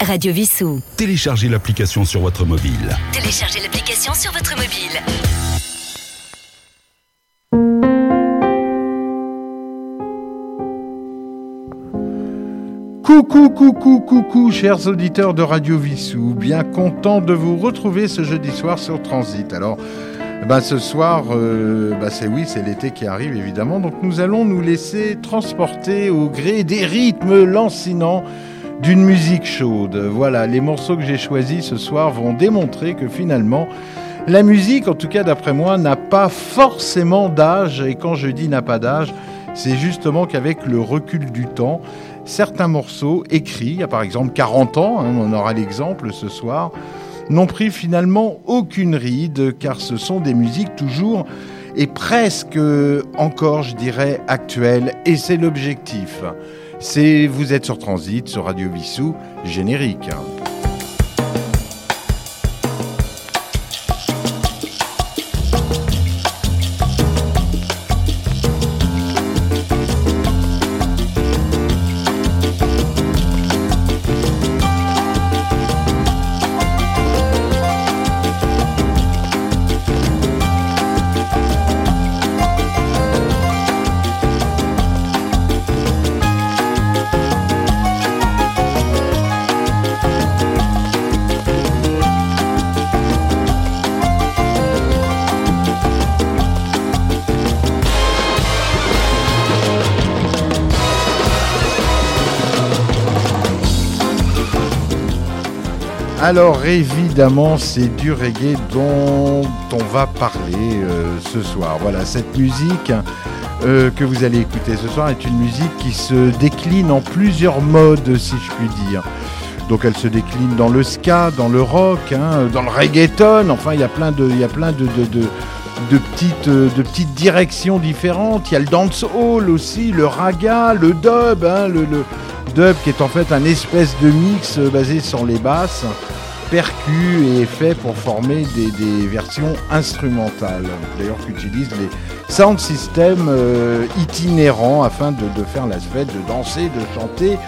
Radio Vissou. Téléchargez l'application sur votre mobile. Téléchargez l'application sur votre mobile. Coucou, coucou, coucou, chers auditeurs de Radio Vissou. Bien content de vous retrouver ce jeudi soir sur Transit. Alors, bah, ce soir, euh, bah, c'est oui, c'est l'été qui arrive évidemment. Donc, nous allons nous laisser transporter au gré des rythmes lancinants d'une musique chaude. Voilà, les morceaux que j'ai choisis ce soir vont démontrer que finalement, la musique, en tout cas d'après moi, n'a pas forcément d'âge. Et quand je dis n'a pas d'âge, c'est justement qu'avec le recul du temps, certains morceaux écrits, il y a par exemple 40 ans, hein, on aura l'exemple ce soir, n'ont pris finalement aucune ride, car ce sont des musiques toujours et presque encore, je dirais, actuelles, et c'est l'objectif. C'est Vous êtes sur Transit, sur Radio Vissou, générique. Alors évidemment, c'est du reggae dont on va parler euh, ce soir. Voilà, cette musique euh, que vous allez écouter ce soir est une musique qui se décline en plusieurs modes, si je puis dire. Donc elle se décline dans le ska, dans le rock, hein, dans le reggaeton. Enfin, il y a plein de, y a plein de, petites, de petites directions différentes. Il y a le dancehall aussi, le raga, le dub, hein, le, dub qui est en fait un espèce de mix euh, basé sur les basses percus et effets pour former des, versions instrumentales. D'ailleurs, qu'utilisent les sound systems euh, itinérants afin de, faire l'aspect de danser, de chanter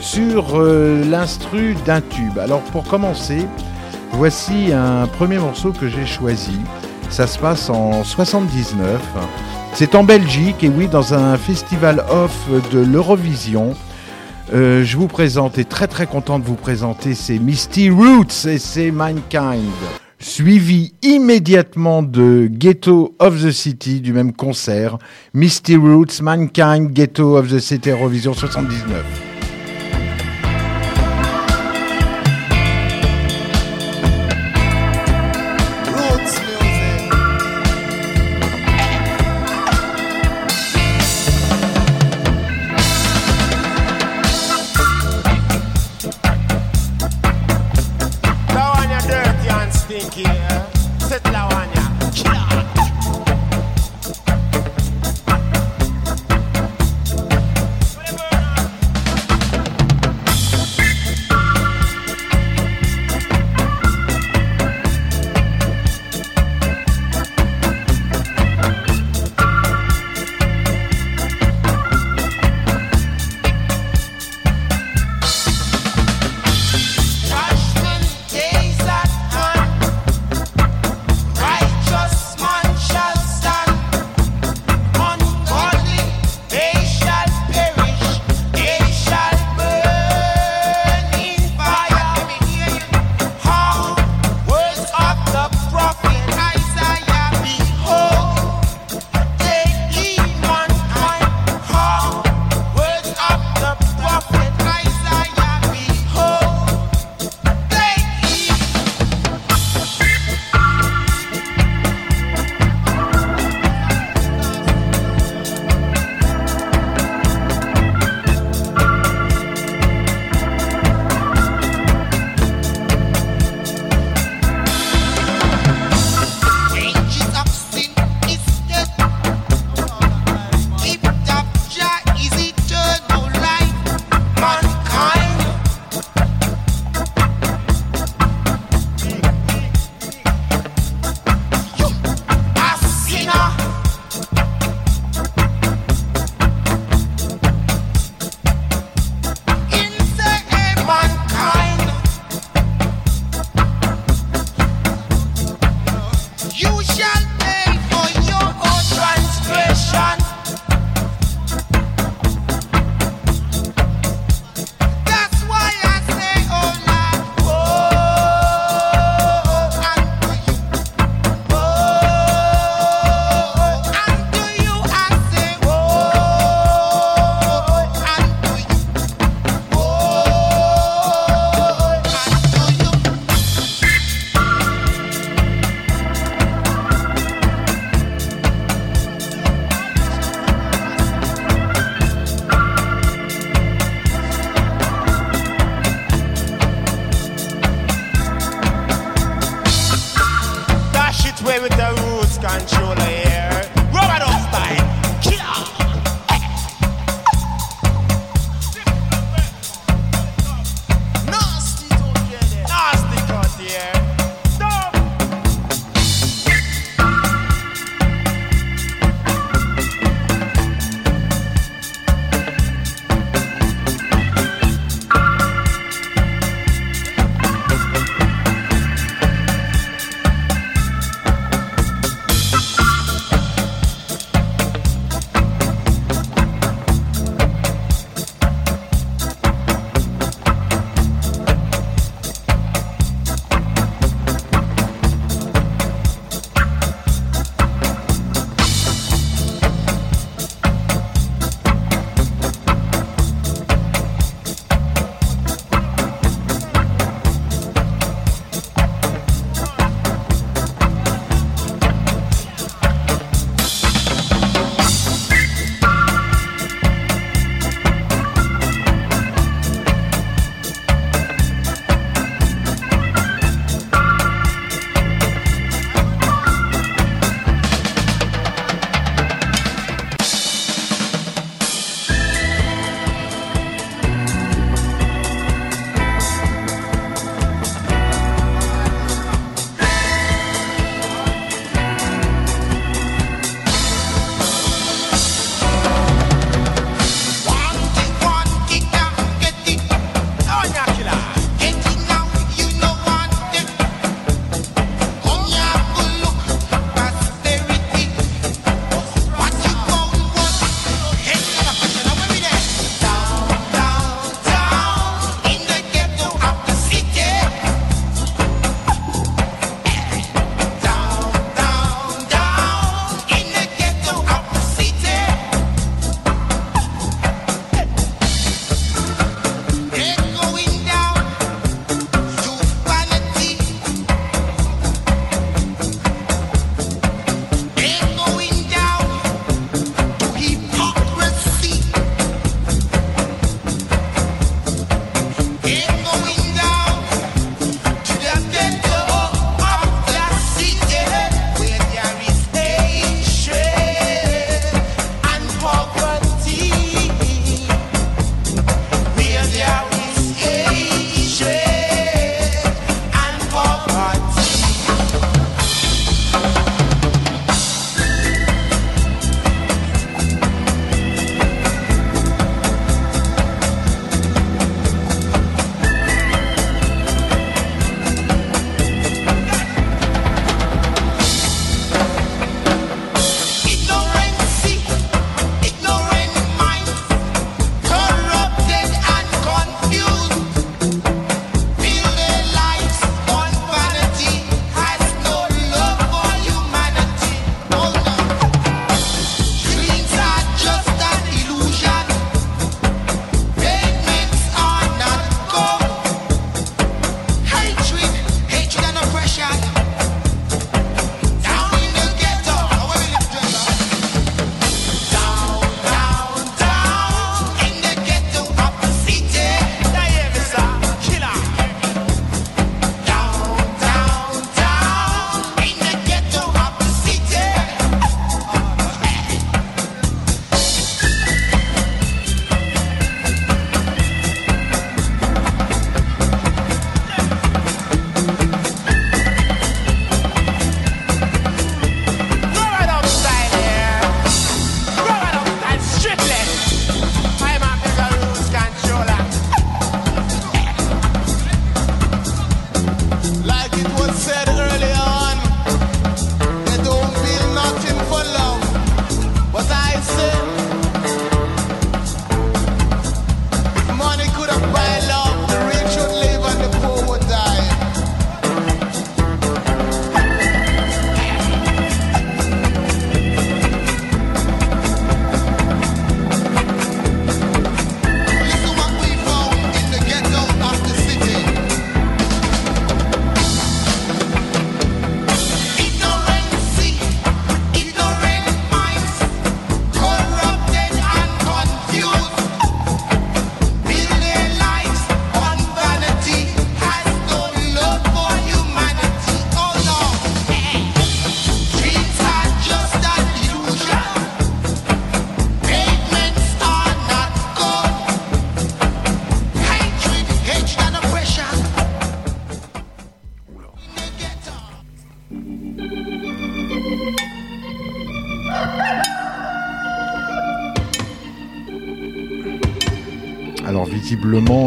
sur euh, l'instru d'un tube. Alors, pour commencer, voici un premier morceau que j'ai choisi. Ça se passe en 79. C'est en Belgique et oui, dans un festival off de l'Eurovision. Euh, je vous présente, et très très content de vous présenter, c'est Misty Roots et c'est Mankind. Suivi immédiatement de Ghetto of the City du même concert. Misty Roots, Mankind, Ghetto of the City, Eurovision 79.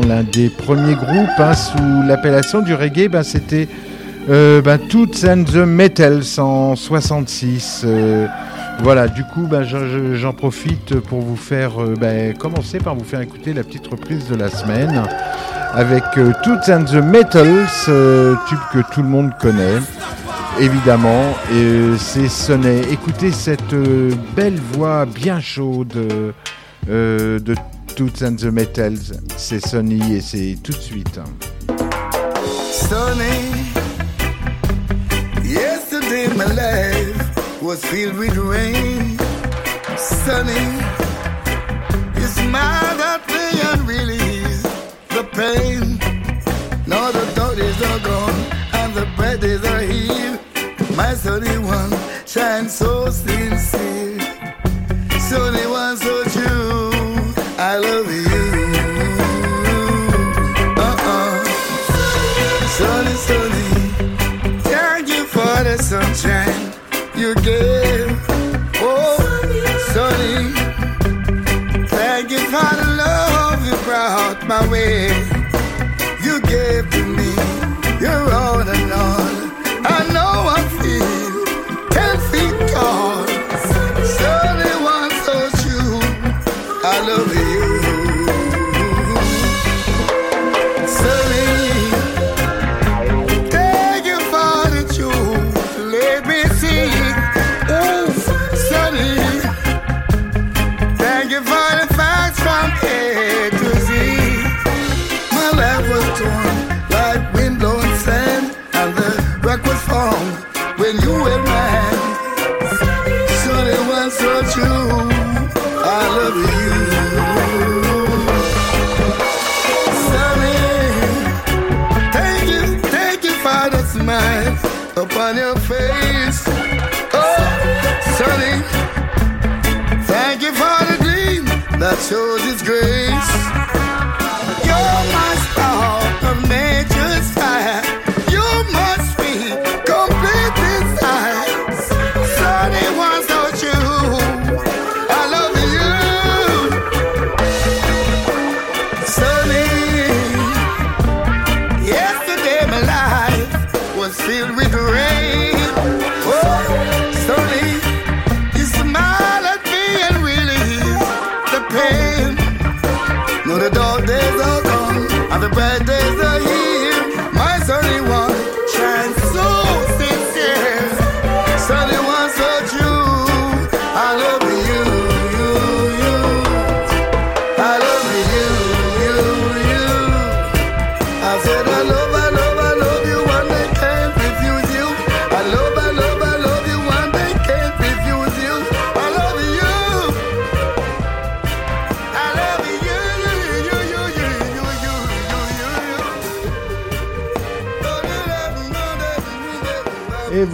L'un des premiers groupes hein, sous l'appellation du reggae, ben, c'était euh, ben, Toots and the Metals en 66. Euh, voilà, du coup, ben, j'en profite pour vous faire euh, commencer par vous faire écouter la petite reprise de la semaine avec Toots and the Metals, tube que tout le monde connaît évidemment. Et c'est Sonnet. Écoutez cette belle voix bien chaude de Toots and the Metals. C'est Sonny et c'est tout de suite. Sonny. Yesterday my life was filled with rain. Sunny, you smiled at me and the pain. Now the dark days are gone and the days are here. My sunny one shines so sincere. Sunny one so. I love you. Uh-uh. Sunny, sunny Thank you for the sunshine you gave. Oh, sunny, thank you for the love you brought my way. Upon your face. Oh, sunny, thank you for the gleam that shows its grace.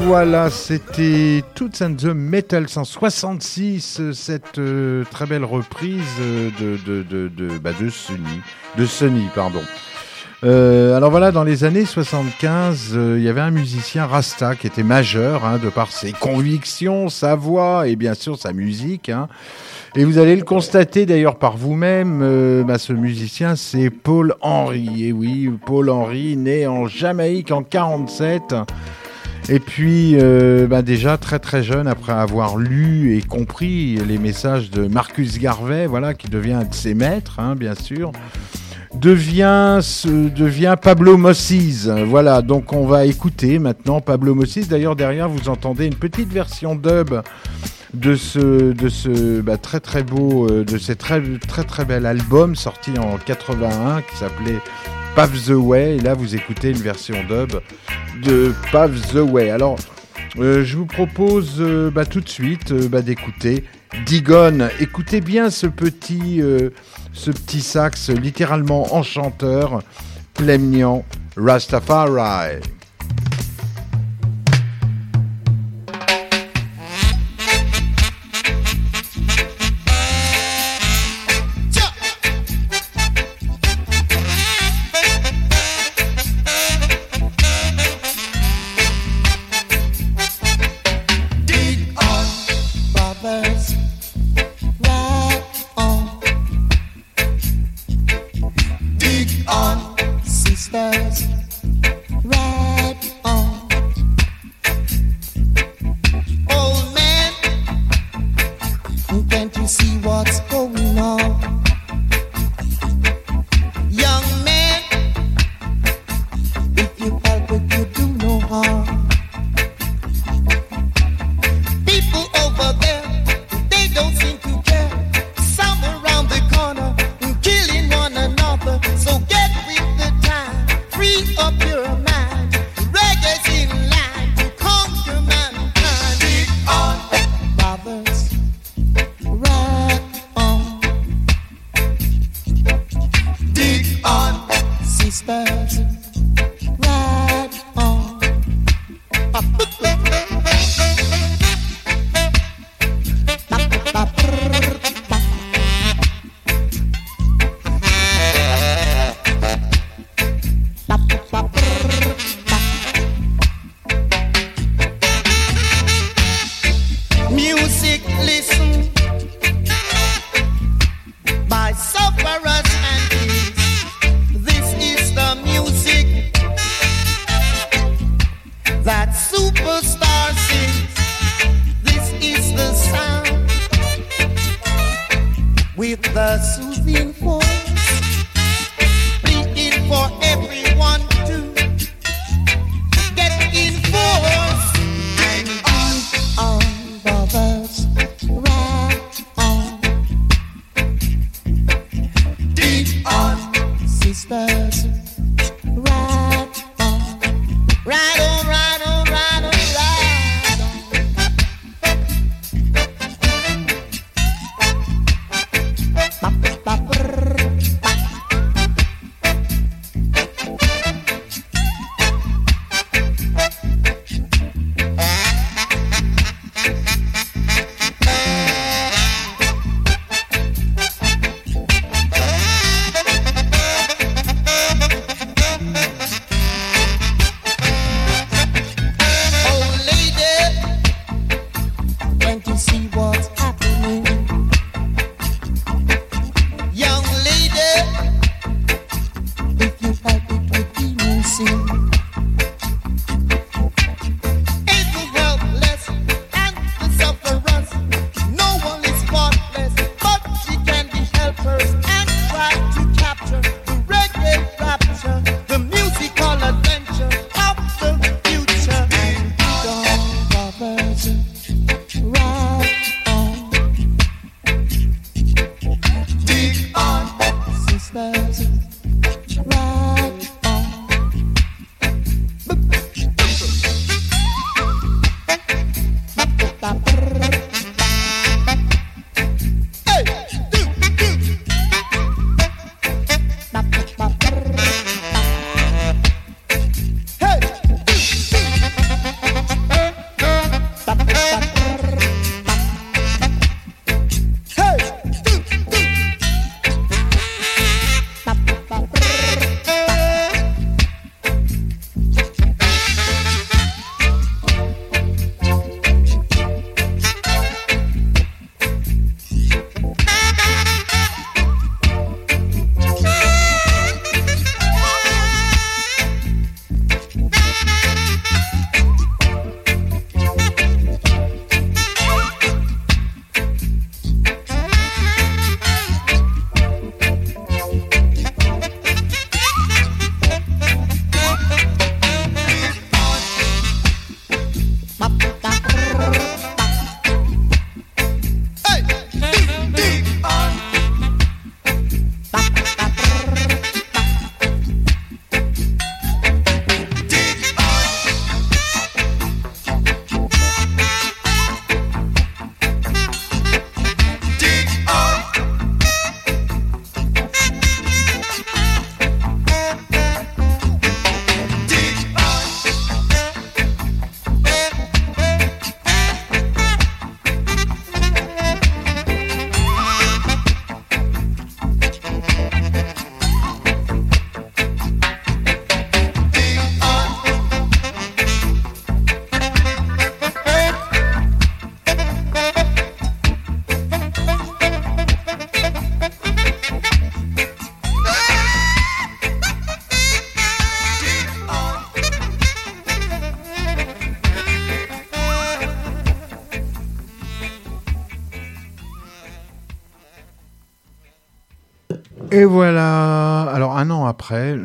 Voilà, c'était Toots and the Metals en 66, euh, cette euh, très belle reprise euh, de, de, de, de, bah, de Sonny. De pardon. Euh, alors voilà, dans les années 75, euh, il y avait un musicien Rasta qui était majeur, hein, de par ses convictions, sa voix et bien sûr sa musique. Hein. Et vous allez le constater d'ailleurs par vous-même, bah, ce musicien c'est Paul Henry. Et oui, Paul Henry, né en Jamaïque en 47. Et puis, euh, bah déjà très très jeune, après avoir lu et compris les messages de Marcus Garvey, voilà, qui devient un de ses maîtres, hein, bien sûr, devient, ce- Pablo Mossis. Voilà, donc on va écouter maintenant Pablo Mossis. D'ailleurs, derrière, vous entendez une petite version dub de ce, ce bah, très très beau, euh, de ces très très très bel album sorti en 81 qui s'appelait Pave the Way. Et là, vous écoutez une version dub de Pave the Way. Alors, euh, je vous propose euh, bah, tout de suite euh, bah, d'écouter Digon. Écoutez bien ce petit, ce sax littéralement enchanteur, plaignant Rastafari.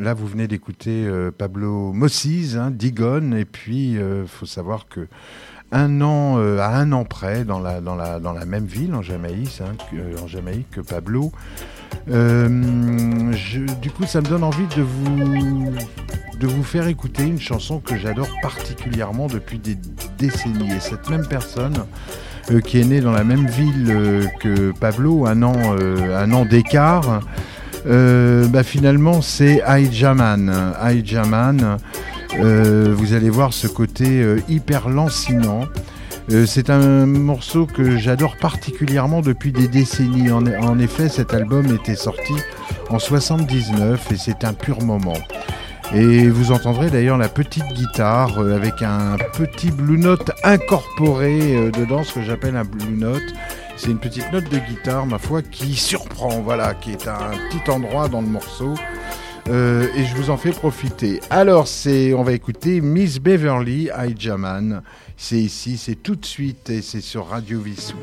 Là vous venez d'écouter euh, Pablo Mossis, hein, et puis il euh, faut savoir que un an euh, à un an près, dans la même ville en Jamaïque, hein, que, en Jamaïque que Pablo. du coup, ça me donne envie de vous faire écouter une chanson que j'adore particulièrement depuis des décennies. Et cette même personne qui est née dans la même ville que Pablo, un an d'écart, euh, bah, finalement c'est Aïjaman. Aïjaman, euh, vous allez voir ce côté euh, hyper lancinant. Euh, c'est un morceau que j'adore particulièrement depuis des décennies. En, effet, cet album était sorti en 79 et c'est un pur moment. Et vous entendrez d'ailleurs la petite guitare euh, avec un petit blue note incorporé dedans, ce que j'appelle un blue note. C'est une petite note de guitare, ma foi, qui surprend, voilà, qui est un petit endroit dans le morceau. Euh, et je vous en fais profiter. Alors, c'est, on va écouter Miss Beverly Hijaman. C'est ici, c'est tout de suite, et c'est sur Radio Vissou.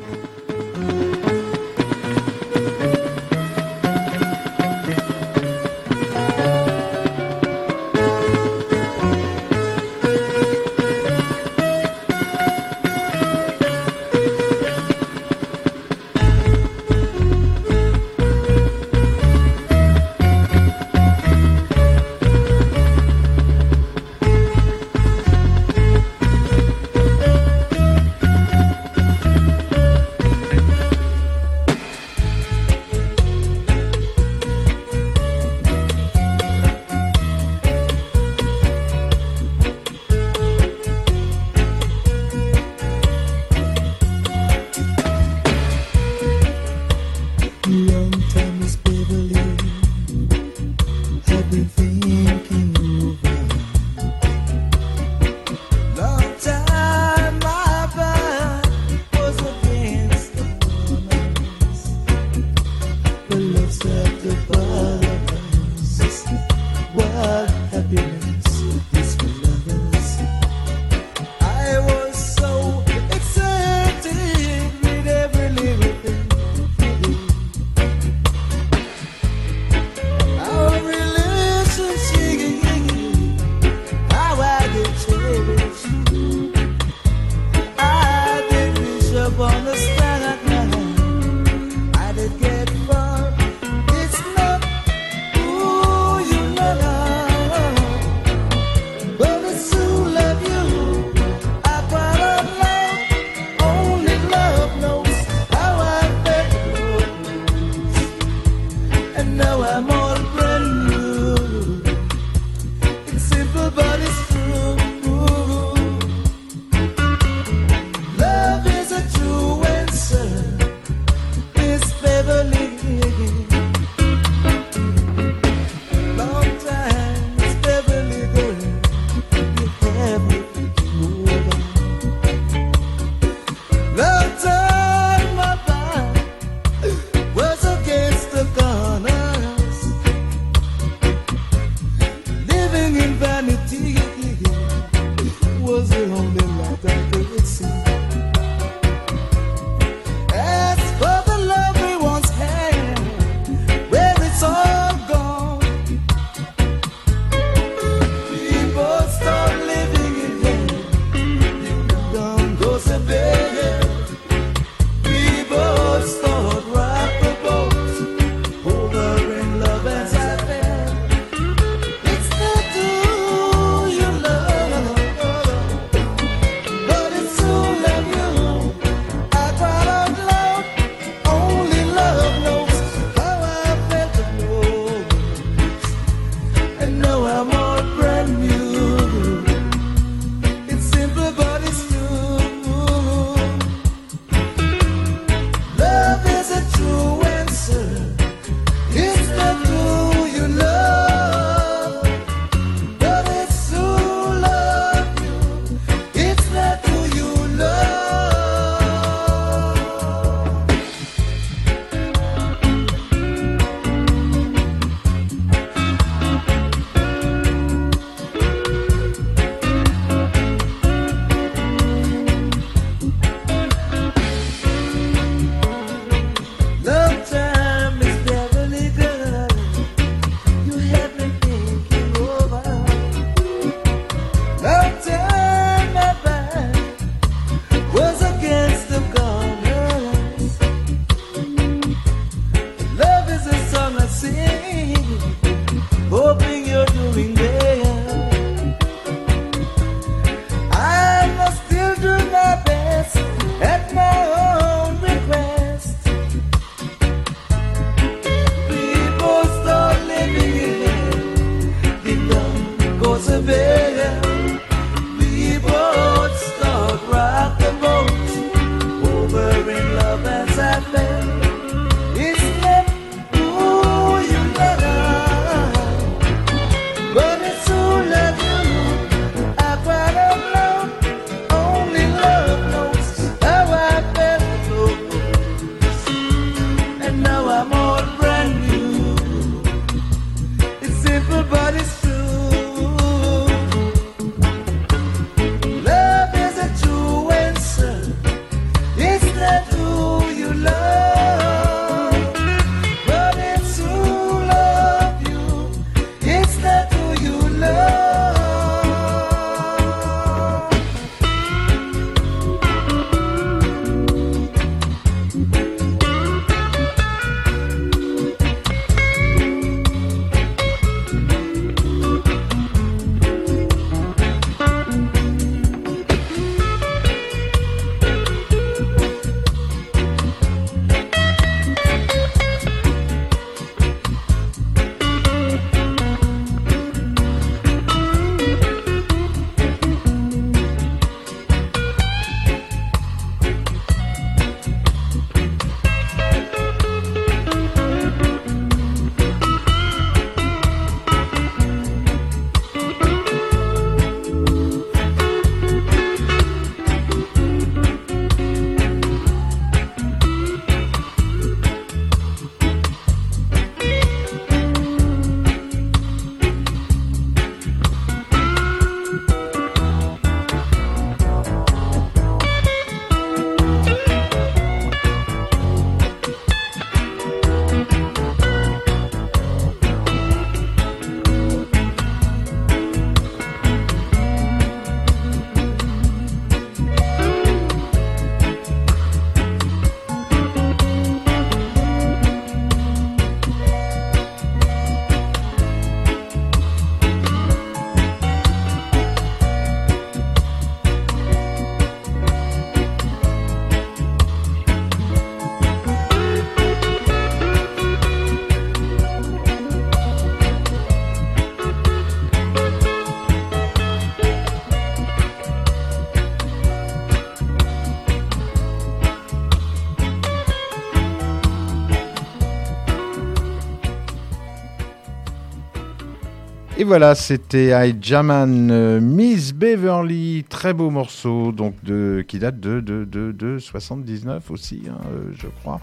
Et voilà, c'était I Jaman euh, Miss Beverly, très beau morceau, donc de, qui date de, de, de, de 79 aussi, hein, euh, je crois.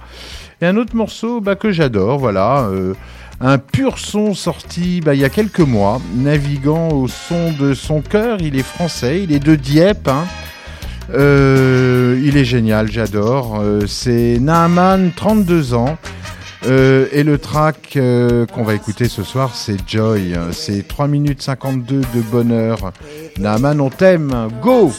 Et un autre morceau bah, que j'adore, voilà, euh, un pur son sorti bah, il y a quelques mois, naviguant au son de son cœur, il est français, il est de Dieppe, hein. Il est génial, j'adore. C'est Naaman, 32 ans. Euh, et le track euh, qu'on va écouter ce soir, c'est Joy. C'est 3 minutes 52 de bonheur. Naaman, on t'aime. Go!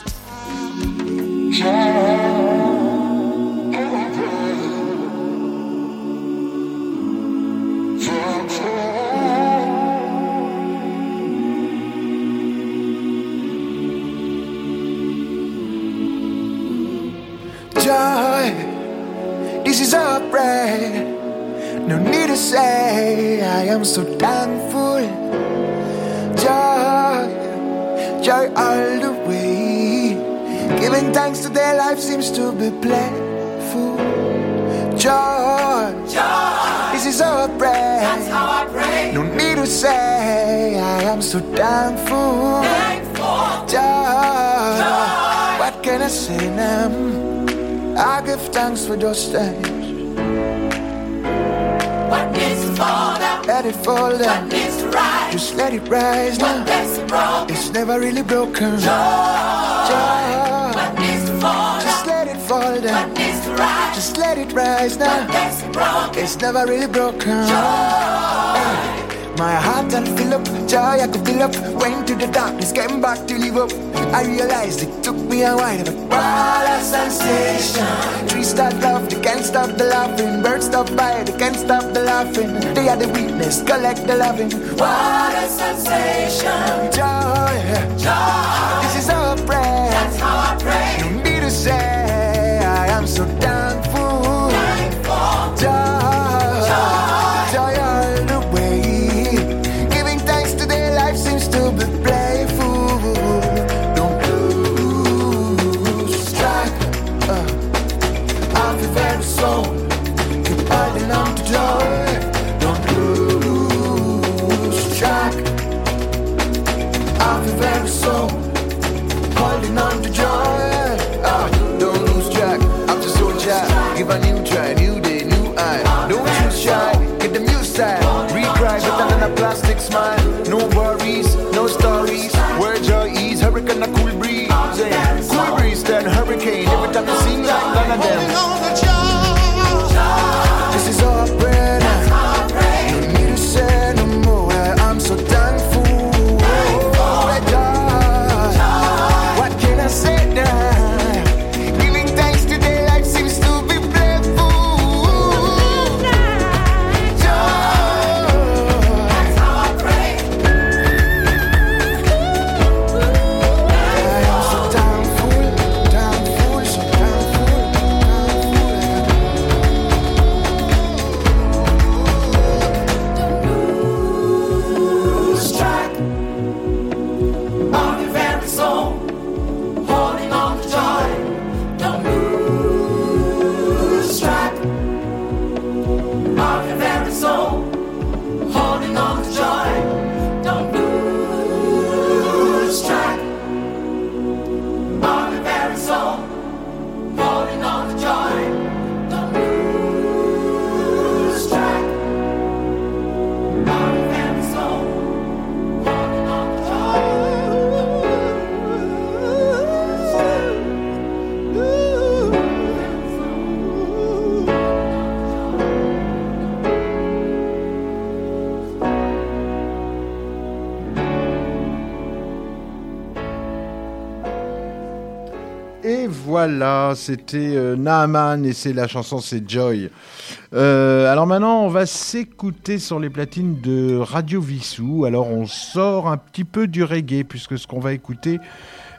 So thankful. Joy, joy all the way. Giving thanks to their life seems to be playful. Joy, joy, this is our prayer. That's how I pray. No need to say, I am so thankful. Thankful. Joy, joy. what can I say now? I give thanks for those things. Let it fall down. What needs to rise? Just let it rise now. What makes it wrong? It's never really broken. Joy. To Just let it fall down. needs to rise? Just let it rise now. makes it wrong? It's never really broken. Joy. My heart and fill up, joy I could fill up. Went to the darkness, came back to live up. I realized it took me a while, but what a sensation. Trees start love, they can't stop the laughing. Birds stop by, they can't stop the laughing. They are the witness, collect the loving. What a sensation. Joy, Joy. Holding on to joy. Ah, don't lose track of so soldier. Give a new try, new day, new eye. Don't you shy, get the music side. Recry than a plastic smile. No worries, no stories. Where joy is, hurricane a cool breeze. Yeah. Cool breeze, then hurricane. Every time you sing like none of them. C'était euh, Naaman et c'est la chanson, c'est Joy. Euh, alors maintenant, on va s'écouter sur les platines de Radio Vissou. Alors on sort un petit peu du reggae puisque ce qu'on va écouter,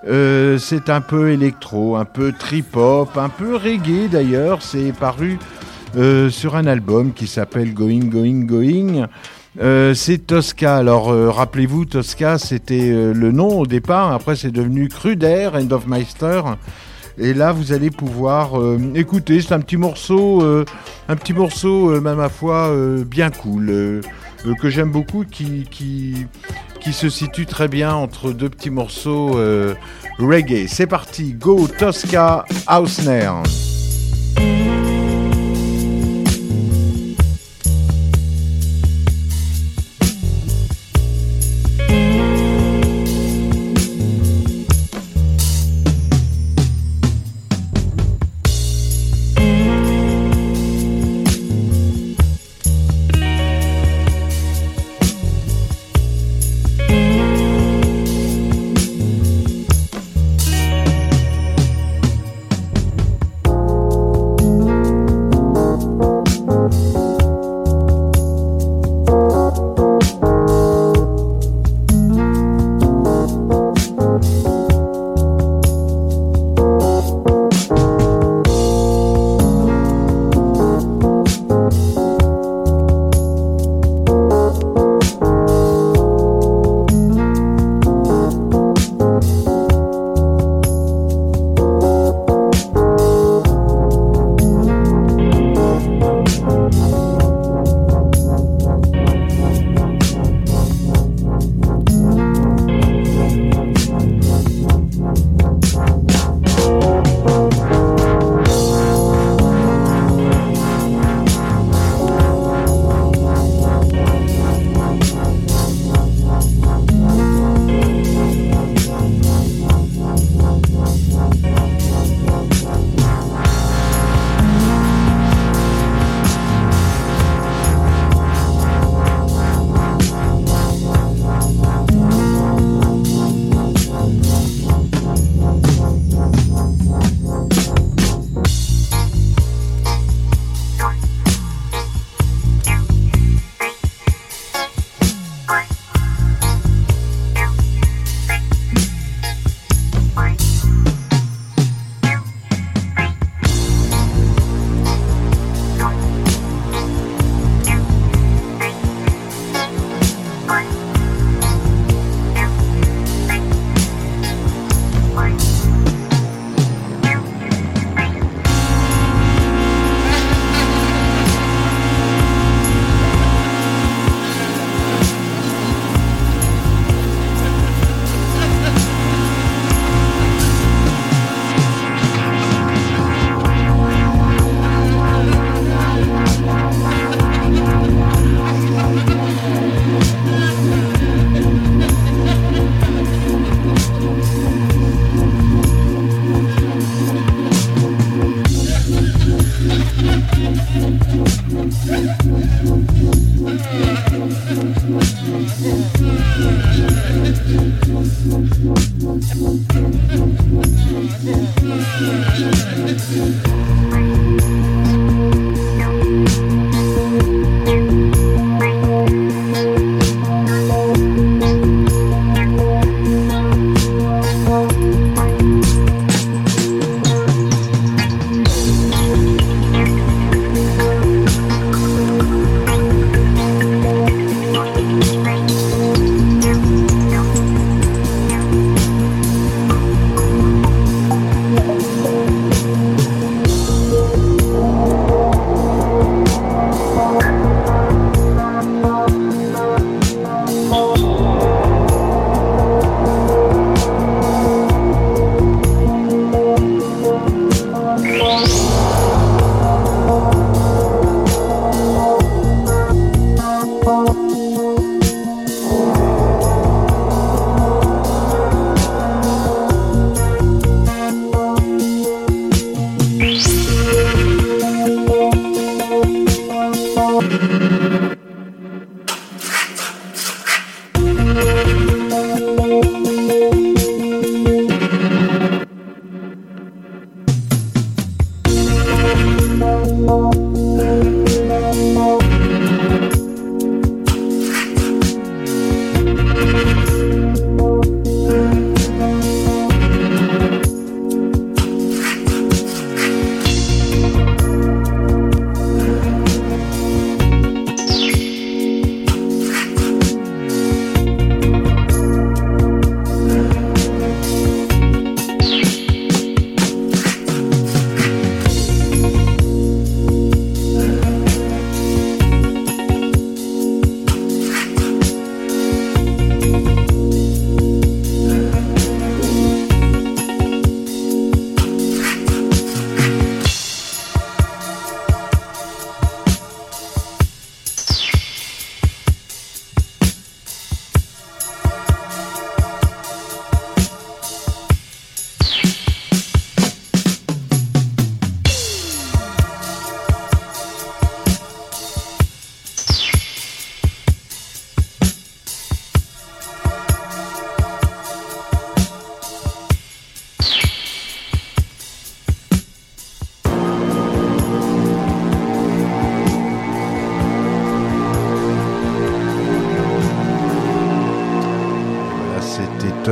euh, c'est un peu électro, un peu trip-hop, un peu reggae d'ailleurs. C'est paru sur un album qui s'appelle Going, Going, Going. C'est Tosca. Alors rappelez-vous, Tosca, c'était le nom au départ. Après, c'est devenu Cruder, End of Meister. Et là, vous allez pouvoir euh, écouter. C'est un petit morceau, euh, un petit morceau, euh, même à foi, bien cool, que j'aime beaucoup, qui, qui, qui se situe très bien entre deux petits morceaux reggae. C'est parti, go Tosca Hausner.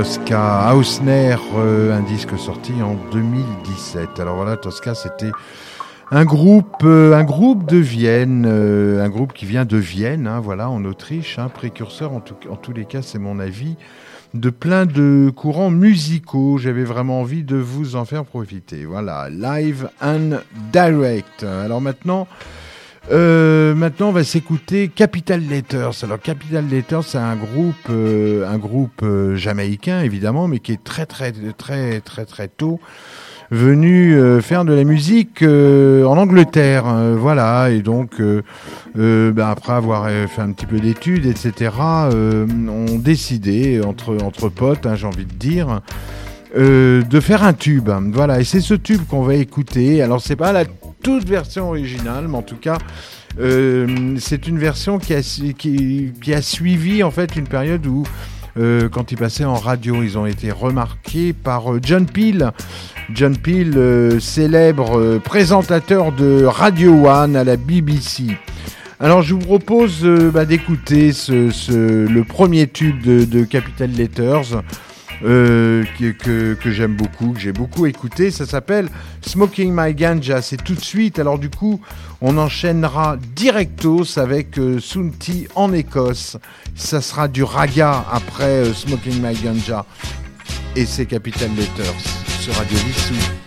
Tosca Hausner, euh, un disque sorti en 2017. Alors voilà, Tosca, c'était un groupe, euh, un groupe de Vienne, euh, un groupe qui vient de Vienne, hein, voilà, en Autriche, un précurseur, en tous les cas, c'est mon avis, de plein de courants musicaux. J'avais vraiment envie de vous en faire profiter. Voilà, live and direct. Alors maintenant, euh, maintenant, on va s'écouter Capital Letters. Alors, Capital Letters, c'est un groupe, euh, un groupe euh, jamaïcain évidemment, mais qui est très, très, très, très, très tôt venu faire de la musique en Angleterre. voilà, et donc, ben, après avoir fait un petit peu d'études, etc., ont décidé entre entre potes, hein, j'ai envie de dire. de faire un tube, voilà, et c'est ce tube qu'on va écouter. Alors c'est pas la toute version originale, mais en tout cas, euh, c'est une version qui a, suivi en fait une période où, euh, quand ils passaient en radio, ils ont été remarqués par euh, John Peel. John Peel, célèbre présentateur de Radio One à la BBC. Alors je vous propose bah, d'écouter le premier tube de Capital Letters euh, que, que, j'aime beaucoup, que j'ai beaucoup écouté. Ça s'appelle Smoking My Ganja. C'est tout de suite. Alors du coup, on enchaînera directos avec euh, Sunti en Écosse. Ça sera du raga après euh, Smoking My Ganja. Et c'est Capital Letters sur Radio Vissou.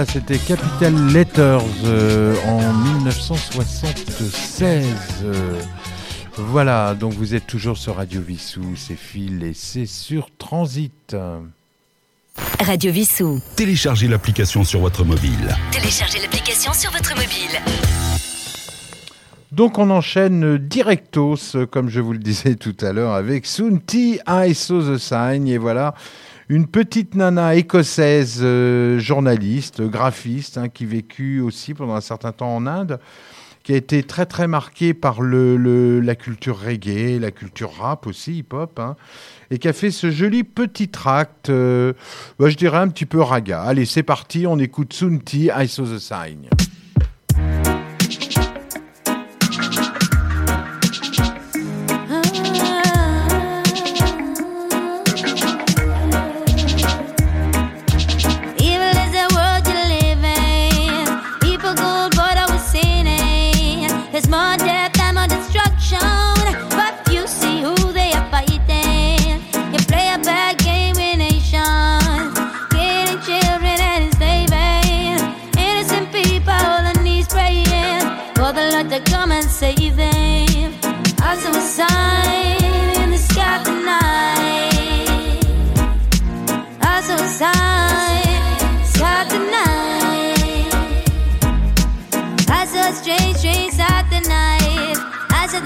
Voilà, c'était Capital Letters euh, en 1976. euh. voilà, donc vous êtes toujours sur Radio Vissou, c'est Phil et c'est sur Transit. Radio Vissou. Téléchargez l'application sur votre mobile. Téléchargez l'application sur votre mobile. Donc on enchaîne directos, comme je vous le disais tout à l'heure, avec Sunti I Saw the Sign. Et voilà, une petite nana écossaise, euh, journaliste, graphiste, hein, qui vécut aussi pendant un certain temps en Inde, qui a été très très marquée par le, le- la culture reggae, la culture rap aussi, hip-hop, hein, et qui a fait ce joli petit tract, euh, bah, je dirais un petit peu raga. Allez, c'est parti, on écoute Sunti I Saw the Sign.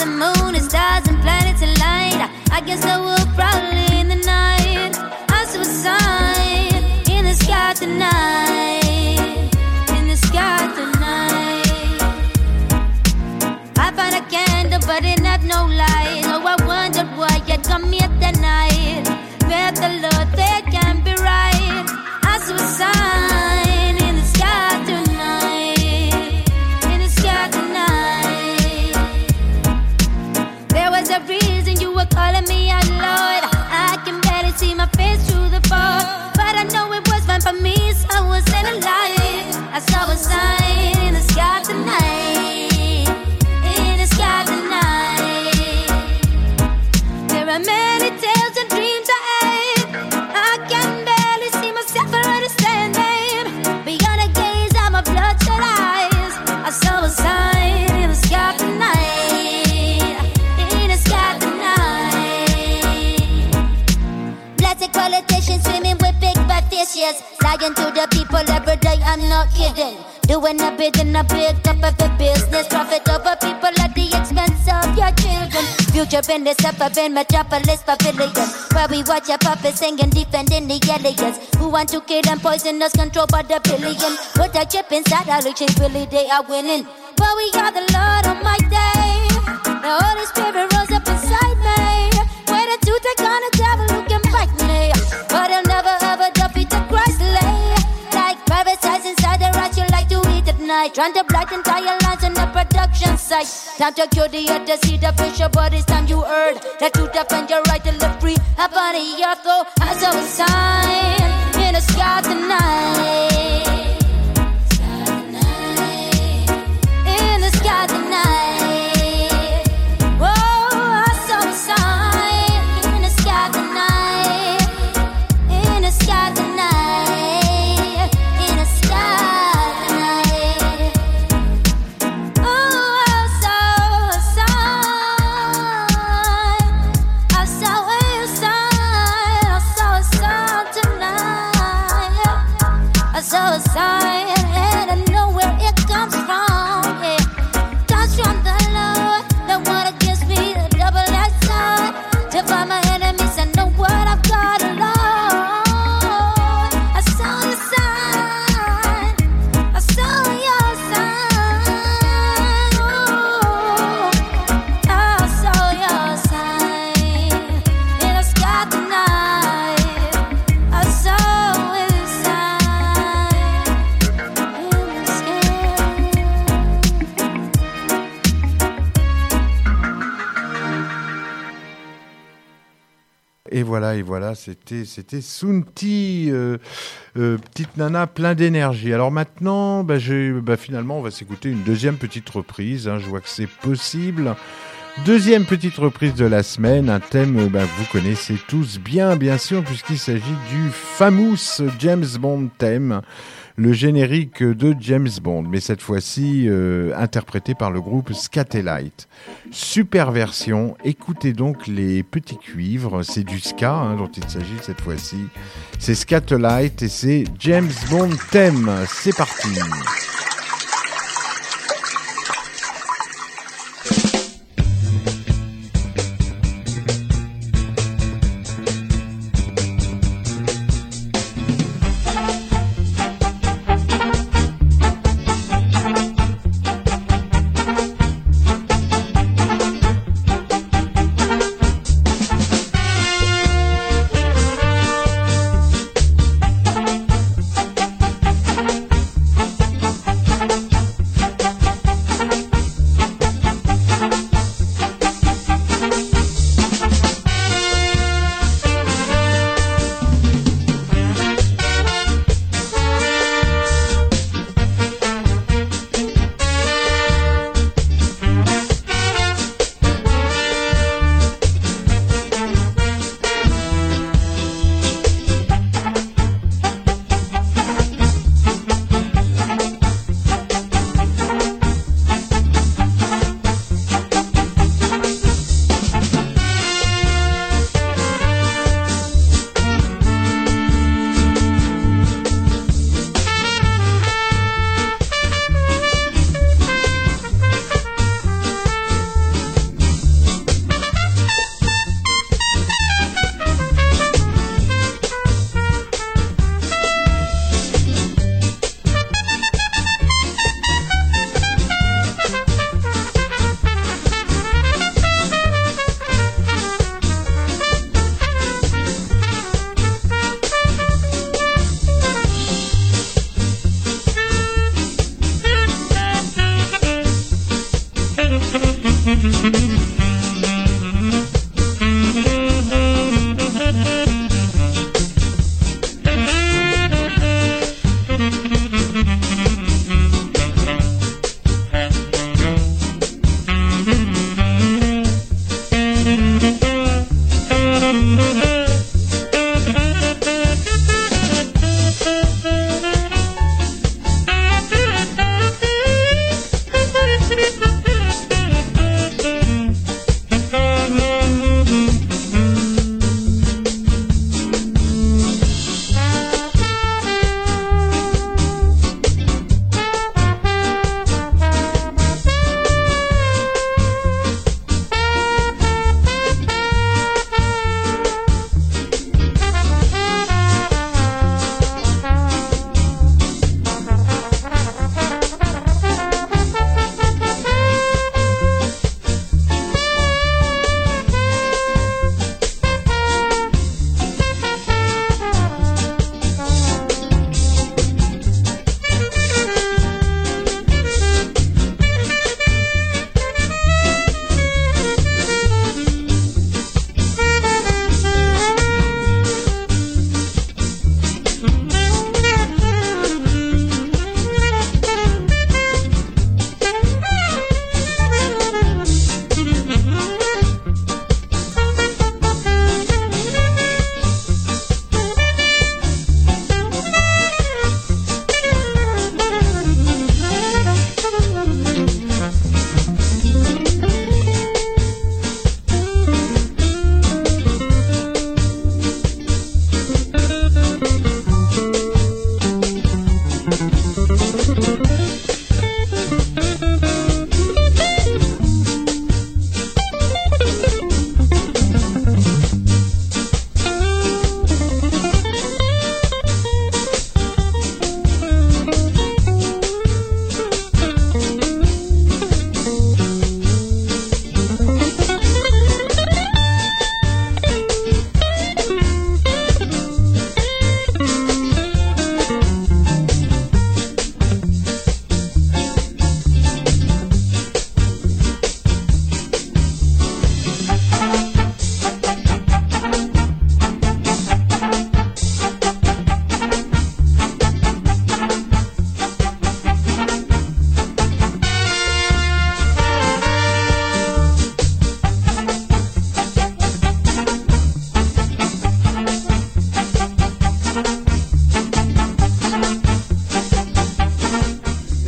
The moon and stars and planets suburban metropolis pavilion. Where we watch your puppets singing, defending the aliens. Who want to kill and poison us, controlled by the billion. Put a chip inside our reaching, really they are winning. But we are the Lord on my day The Holy Spirit rose up inside me. Waiting to take on the devil who can fight me. But he'll never ever defeat the Christ lay. Like parasites inside the rat you like to eat at night. Trying to blight entire lines in the production site. Time to cure the earth to see the picture, but it's time you heard. that truth defend your right to live free. Up on the earth, though, I a sign in the sky tonight. Voilà, et voilà, c'était c'était Sunti, euh, euh, petite nana plein d'énergie. Alors maintenant, bah, bah, finalement, on va s'écouter une deuxième petite reprise. hein, je vois que c'est possible. Deuxième petite reprise de la semaine, un thème euh, bah, vous connaissez tous bien, bien sûr, puisqu'il s'agit du famous James Bond thème. Le générique de James Bond, mais cette fois-ci euh, interprété par le groupe Scatellite. Super version, écoutez donc les petits cuivres, c'est du ska hein, dont il s'agit cette fois-ci. C'est Scatellite et c'est James Bond thème. C'est parti.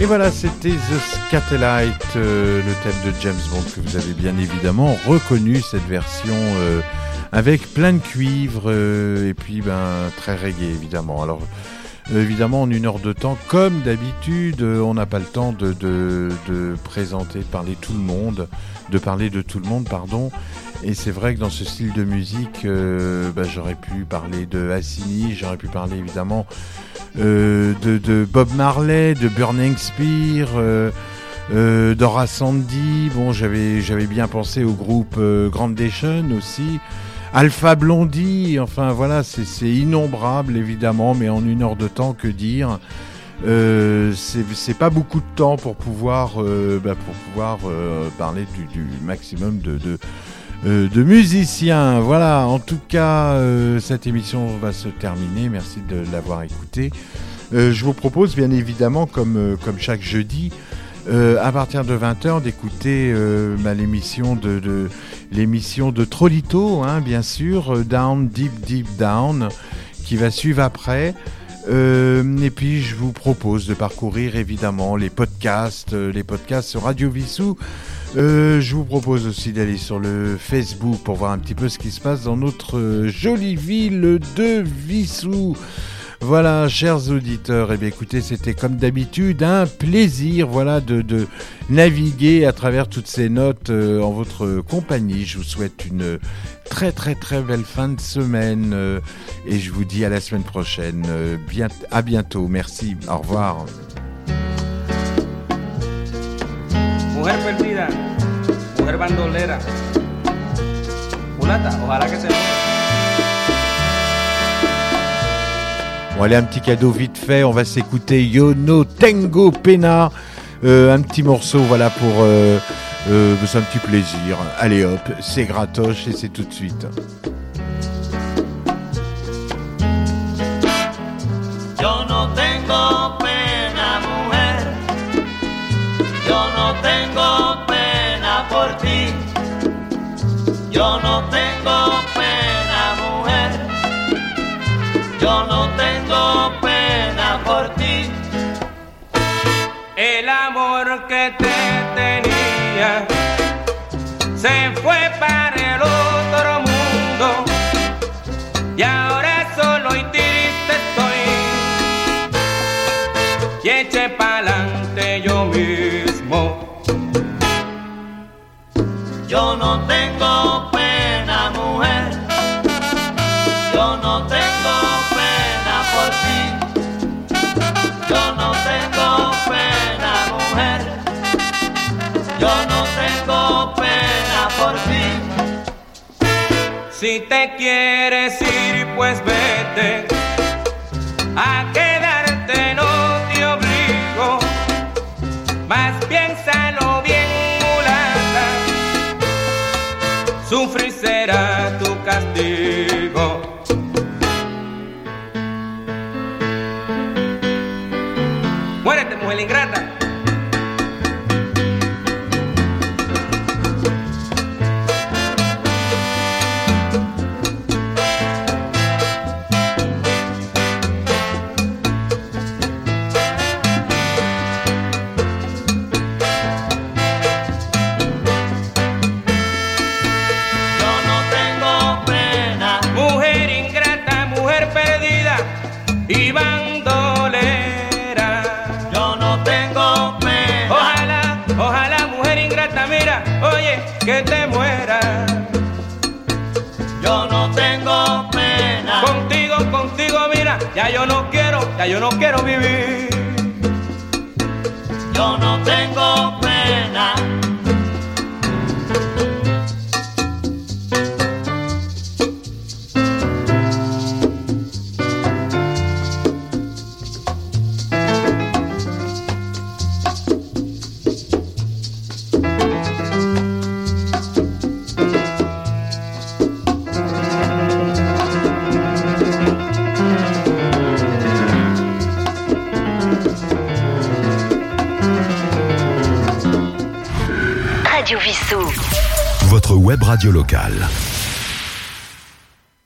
Et voilà, c'était The Scatellite, euh, le thème de James Bond que vous avez bien évidemment reconnu, cette version euh, avec plein de cuivre euh, et puis ben, très reggae évidemment. Alors évidemment en une heure de temps, comme d'habitude, on n'a pas le temps de, de- présenter, de parler tout le monde, de parler de tout le monde, pardon. Et c'est vrai que dans ce style de musique, bah, j'aurais pu parler de Assini, j'aurais pu parler évidemment de, de Bob Marley, de Burning Spear, euh, euh, Dora Sandy. Bon, j'avais bien pensé au groupe euh, Grandation aussi. Alpha Blondie, enfin voilà, c'est innombrable évidemment, mais en une heure de temps, que dire euh, c'est pas beaucoup de temps pour pouvoir, euh, bah, euh, parler du, maximum de, euh, de musiciens. Voilà, en tout cas, euh, cette émission va se terminer. Merci de l'avoir écoutée. Euh, je vous propose bien évidemment, comme, chaque jeudi, à partir de 20h, d'écouter l'émission de, Trolito, hein, bien sûr, Down, Deep, Deep Down, qui va suivre après. Et puis je vous propose de parcourir évidemment les podcasts, les podcasts sur Radio Vissou. Euh, je vous propose aussi d'aller sur le Facebook pour voir un petit peu ce qui se passe dans notre euh, jolie ville de Vissou. Voilà, chers auditeurs, eh bien écoutez, c'était comme d'habitude un plaisir, voilà, de, naviguer à travers toutes ces notes euh, en votre compagnie. Je vous souhaite une très très très belle fin de semaine et je vous dis à la semaine prochaine. Euh, bien, à bientôt, merci, au revoir. Mujer bandolera. Bon, allez, un petit cadeau vite fait. On va s'écouter Yo no Tengo Pena. Euh, un petit morceau, voilà, pour. Euh, euh, c'est un petit plaisir. Allez hop, c'est gratoche et c'est tout de suite. Yo no tengo pena, mujer. Yo no tengo pena por ti. El amor que te Yo no tengo pena, mujer. Yo no tengo pena por ti. Yo no tengo pena, mujer. Yo no tengo pena por ti. Si te quieres ir, pues vete. A quedarte no te obligo. Más piénsalo yo no quiero vivir.